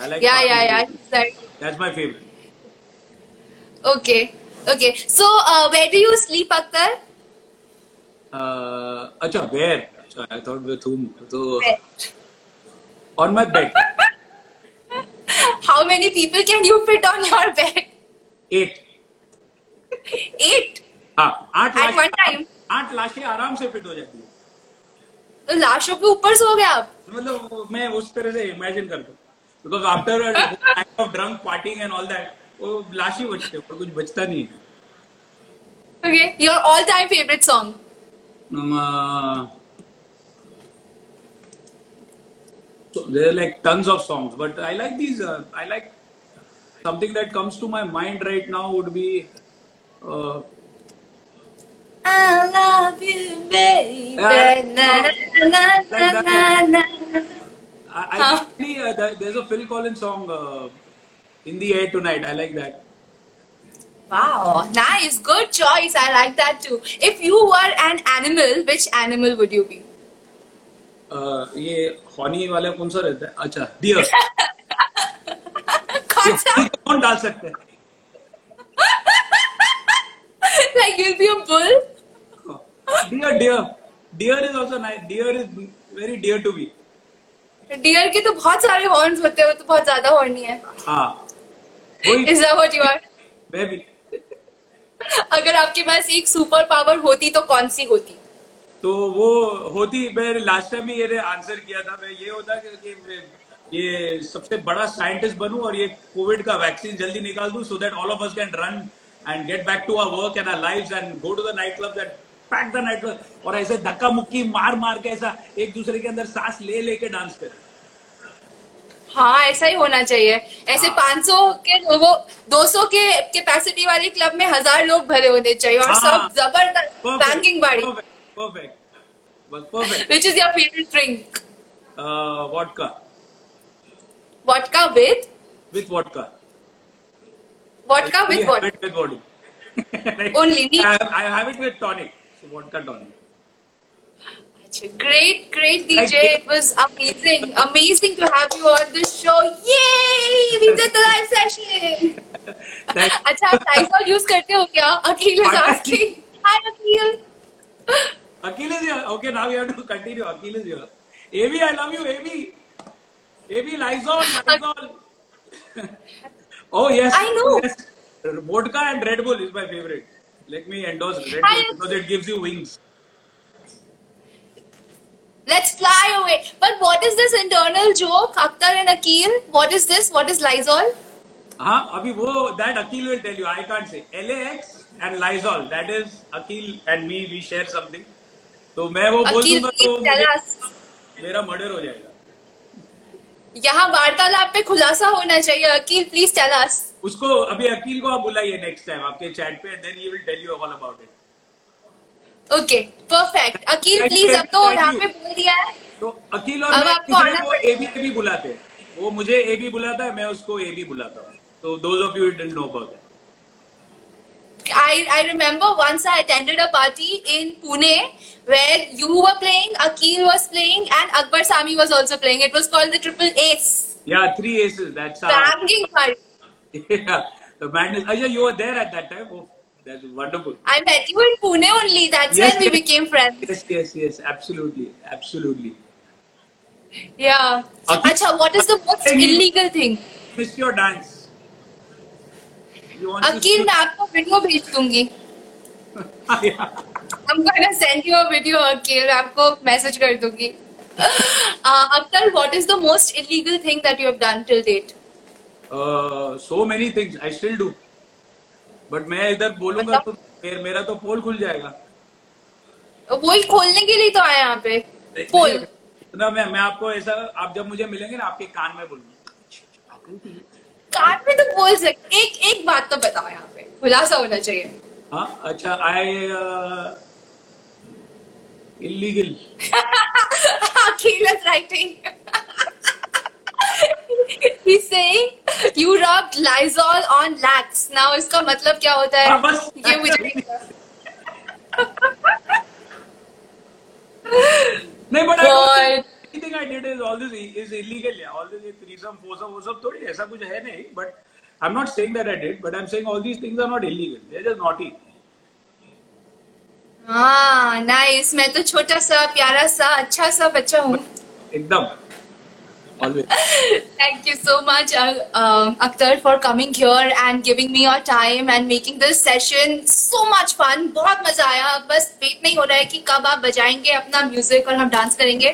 I like Yeah, yeah, yeah. He's like- that's my favorite Okay. Okay. So, uh, where do you sleep, Akhtar? uh, अच्छा where अच्छा, I thought with whom so Where? on my bed How many people can you fit on your bed? eight Eight. हाँ आठ At one लाशें time? आठ लाशें आराम से fit हो जाती है तो लाशों के ऊपर सो गए आप मतलब वो मैं उस तरह से इमेजिन करता हूँ Because after of drunk partying and all that वो लाश ही बचते हैं और कुछ बचता नहीं है Okay. Your all-time favorite song? Um, uh, so there are like tons of songs, but I like these. Uh, I like something that comes to my mind right now would be. Uh, I love you, baby. Yeah. Na, na, na, na, na, na. I, I Huh? actually, uh, there- there's a Phil Collins song, uh, "In the Air Tonight." I like that. Wow, nice, good choice. I like that too. If you were an animal, which animal would you be? Uh, ये horny वाला कौन सा रहता है अच्छा dear कौन सा? कौन डाल सकते हैं like you'll be a bull? Dear dear dear is also nice dear is very dear to be dear के तो बहुत सारे हॉर्न्स होते हैं वो तो बहुत ज़्यादा हॉर्नी है। हाँ is that what you are मैं भी अगर आपके पास एक सुपर पावर होती तो कौन सी होती? तो वो होती मैं लास्ट टाइम भी ये आंसर किया था। मैं ये होता कि, ये सबसे बड़ा साइंटिस्ट बनूं और ये कोविड का वैक्सीन जल्दी निकाल दूँ so that all of us can run and get back to our work and our lives and go to the night clubs and pack the night club और ऐसे धक्का मुक्की मार मार के ऐसा एक दूसरे के अंदर सांस ले लेके डांस करे। हाँ ऐसा ही होना चाहिए। ऐसे हाँ। 500 के वो 200 के कैपेसिटी वाली क्लब में हज़ार लोग भरे होने चाहिए और हाँ। सब ज़बरदस्त banging body which is your favourite drink vodka vodka with with vodka vodka with what with? Body. Only me? I, I have it with Great, great DJ. Thank you. It was amazing, amazing to have you on the show. Yay! We did the live session. Thank- अच्छा आप Lysol use करते हो क्या? Akhil is Pardon? asking. Hi Akhil. Akhil is here. Okay, now we have to continue. Akhil is here. AB, I love you, AB. AB, Lysol, Lysol. oh, yes. I know. Yes. Vodka and Red Bull is my favorite. Let me endorse Red I- Bull because it gives you wings. Let's fly away. But what is this internal joke, Akhtar and Akhil? What is this? What is Lysol? हाँ अभी वो that Akhil will tell you. I can't say. LAX and Lysol. That is Akhil and me. We share something. तो मैं वो बोल Akhil, दूँगा तो please tell मुझे- us. मेरा मर्डर हो जाएगा यहाँ वार्तालाप पे खुलासा होना चाहिए अकील प्लीज़ टेल अस उसको अभी अकील को आप बुलाइए नेक्स्ट टाइम आपके चैट पे then he will tell you all about it Okay perfect Akil Thank please you, अब तो thank यहाँ you. पे बोल दिया है तो अकील और अब मैं आपको किसी आना को ए बी ए बी बुलाते हैं वो मुझे ए बी बुलाता है मैं उसको ए बी बुलाता हूँ तो those of you didn't know about I, I remember once I attended a party in Pune where you were playing, Akil was playing, and Akbar Sami was also playing. It was called the Triple Ace. या three aces that's Banging party. yeah the madness Ajay you were there at that time oh that's wonderful I met you in Pune only. That's Yes, when we yes. became friends. yes yes yes absolutely absolutely Yeah. Akil- Acha, what is the most Akil- illegal thing? miss your dance you want Akil, मैं आपको video भेज दूंगी. to yeah. I'm gonna send you a video, Akil. आपको message कर दूंगी. Uh, Akhtar, what is the most illegal thing that you have done till date? uh, so many things I still do But मैं इधर बोलूँगा तो फिर मेरा तो पोल खुल जाएगा। वही खोलने के लिए तो आए यहाँ पे। पोल। इतना मैं मैं आपको ऐसा आप जब मुझे मिलेंगे ना आपके कान में बोलूँगा। कान में तो बोल सकते एक एक बात तो बताओ यहाँ पे। खुलासा होना चाहिए। हाँ अच्छा I illegal writing. He's saying you rubbed Lysol on lax. Now इसका मतलब क्या होता है? हाँ, बस। ये मुझे नहीं but. Anything I did is all this is illegal या ऑल दिस थ्रीसम फोरसम वो सब थोड़ी ऐसा कुछ है नहीं but I am not saying that I did but I am saying all these things are not illegal they are just naughty हाँ nice मैं तो छोटा सा प्यारा सा अच्छा सा बच्चा हूँ। एकदम। Thank you so much, uh, um, Akhtar, for coming here and giving me your time and making this session so much fun. बहुत मज़ा आया बस वेट नहीं हो रहा है कि कब आप बजाएँगे अपना म्यूज़िक और हम डांस करेंगे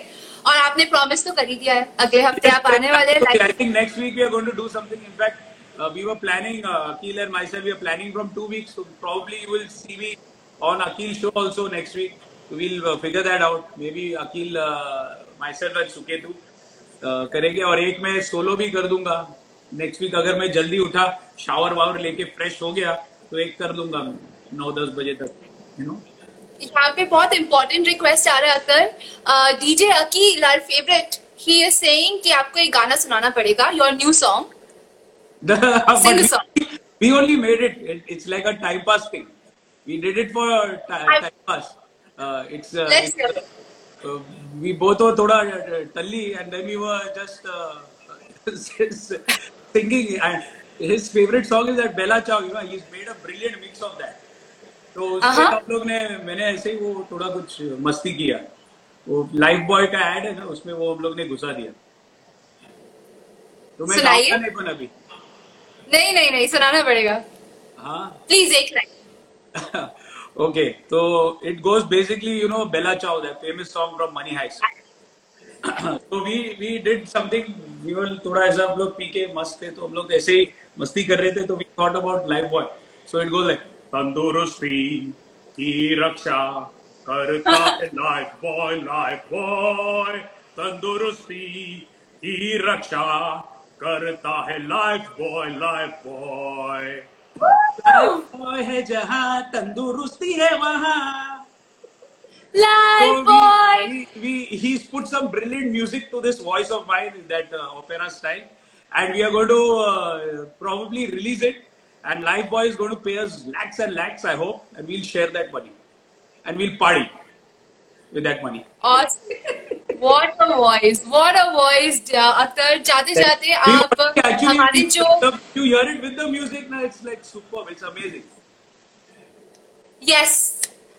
और आपने प्रॉमिस तो कर ही दिया है अगले हफ़्ते आप आने वाले हैं Okay, I live- think next week we are going to do something. In fact, uh, we were planning, uh, Akil and myself, we are planning from two weeks. So probably you will see me on Akil show also next week. We'll uh, figure that out. Maybe Akil, uh, myself and Suketu uh, करेंगे और एक मैं solo भी कर दूँगा next week अगर मैं जल्दी उठा शावर वावर लेके फ्रेश हो गया तो एक कर दूँगा मैं नौ दस बजे तक यू नो यहाँ पे बहुत इंपॉर्टेंट रिक्वेस्ट आ रहा है Akhtar DJ Akeel our favourite he is saying कि आपको एक गाना सुनाना पड़ेगा your new song Sing a we, only made it. it. It's like a time pass thing. We did it for ti- time pass. Uh, it's, uh, Uh, uh, we both were thoda uh, talli and then we were just uh, singing. And his favorite song is that Bella Ciao. You know, he's made a brilliant mix of that. तो उसमें Uh-huh. हम लोग ने मैंने ऐसे ही वो थोड़ा कुछ मस्ती किया वो लाइफ बॉय का एड है ना उसमें वो हम लोग ने घुसा दिया तो मैं नहीं पर अभी नहीं नहीं नहीं सुनाना पड़ेगा हाँ प्लीज़ एक लाइन ओके तो it goes basically you know Bella Ciao famous song from Money Heist तो वी वी डिड समथिंग थोड़ा ऐसा हम लोग पी के मस्त थे तो हम लोग ऐसे ही मस्ती कर रहे थे तो we thought about Lifebuoy so it goes like तंदुरुस्ती की रक्षा करता है लाइफ बॉय लाइफ बॉय तंदुरुस्ती की रक्षा करता है Lifebuoy Lifebuoy लाइफ बॉय है जहाँ तंदुरुस्ती है वहाँ Life So boy. we, we, we he's put some brilliant music to this voice of mine in that uh, opera style, and we are going to uh, probably release it. And Live Boy is going to pay us lakhs and lakhs, I hope, and we'll share that money, and we'll party with that money. Awesome. What a voice. What a voice. uh, Akhtar जाते जाते आप हमारे जो hear it with the music now, it's like superb. It's amazing. yes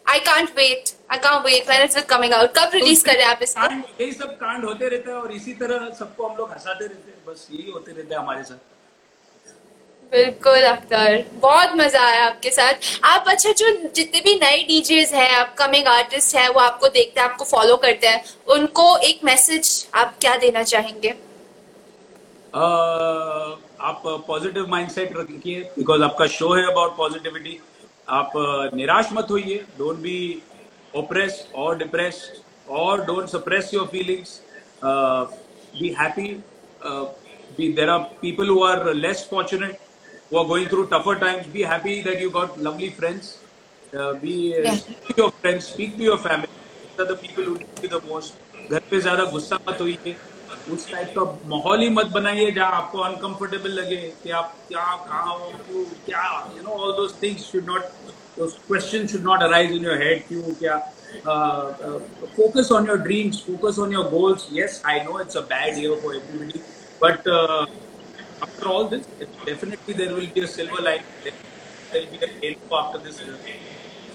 I can't wait. I can't wait. When is it coming out? कब release कर हैं आप इसे यही सब कांड होते रहते हैं और इसी तरह सबको हम लोग हंसाते रहते हैं बस यही होते रहते हैं हमारे साथ बिल्कुल अख्तर। बहुत मज़ा आया आपके साथ। आप अच्छा जो जितने भी नए डीजेस हैं अपकमिंग आर्टिस्ट हैं वो आपको देखते हैं आपको फॉलो करते हैं उनको एक मैसेज आप क्या देना चाहेंगे? Uh, आप पॉजिटिव माइंडसेट रखिए बिकॉज़ आपका शो है अबाउट पॉजिटिविटी आप निराश मत होइए। डोंट बी ओप्रेस्ड और डिप्रेस्ड और don't suppress your feelings be happy there are people who are less fortunate who are going through tougher times be happy that you got lovely friends uh, be uh, Yeah. speak to your friends speak to your family these are the people who need you the most घर पे ज्यादा गुस्सा मत होइए उस type का माहौल ही मत बनाइए जहाँ आपको अनकंफर्टेबल लगे कि आप क्या कहाँ हो क्यों क्या you know all those things should not those questions should not arise in your head क्यों क्या uh, uh, focus on your dreams focus on your goals yes I know it's a bad year for everybody but uh, after all this definitely there will be a silver lining. There will be a rainbow after this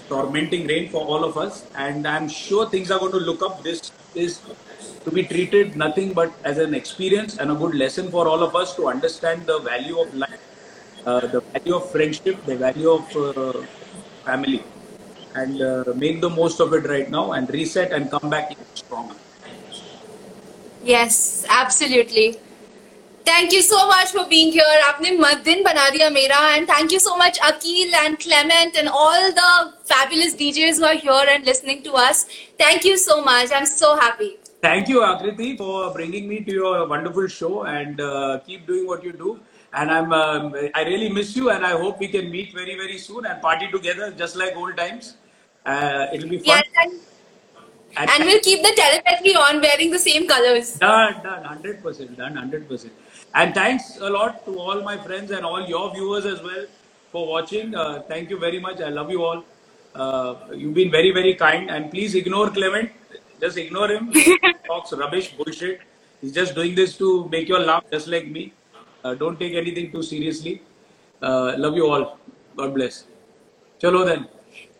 tormenting rain for all of us. And i'm sure things are going to look up. This is to be treated nothing but as an experience and a good lesson for all of us to understand the value of life uh, the value of friendship the value of uh, family. And uh, make the most of it right now and reset and come back even stronger. Yes, absolutely. Thank you so much for being here. आपने मत दिन बना दिया मेरा and thank you so much Akil and Clement and all the fabulous DJs who are here and listening to us. Thank you so much. I'm so happy. Thank you, Akriti, for bringing me to your wonderful show and uh, keep doing what you do. And I'm, um, I really miss you, and I hope we can meet very, very soon and party together, just like old times. Uh, it'll be fun. Yes, and, and we'll keep the telepathy on wearing the same colors. Done, done, hundred percent, done, hundred percent. And thanks a lot to all my friends and all your viewers as well for watching. Uh, thank you very much. I love you all. Uh, you've been very, very kind. And please ignore Clement. Just ignore him. He talks rubbish, bullshit. He's just doing this to make you all laugh, just like me. Uh, don't take anything too seriously. Uh, love you all. God bless. Chalo then.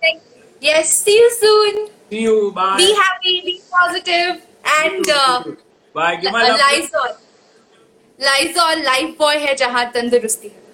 Thank you. Yes, see you soon. See you. Bye. Be happy, be positive, and uh, Bye. Give my love. लाइज और Lifebuoy है जहाँ तंदुरुस्ती है।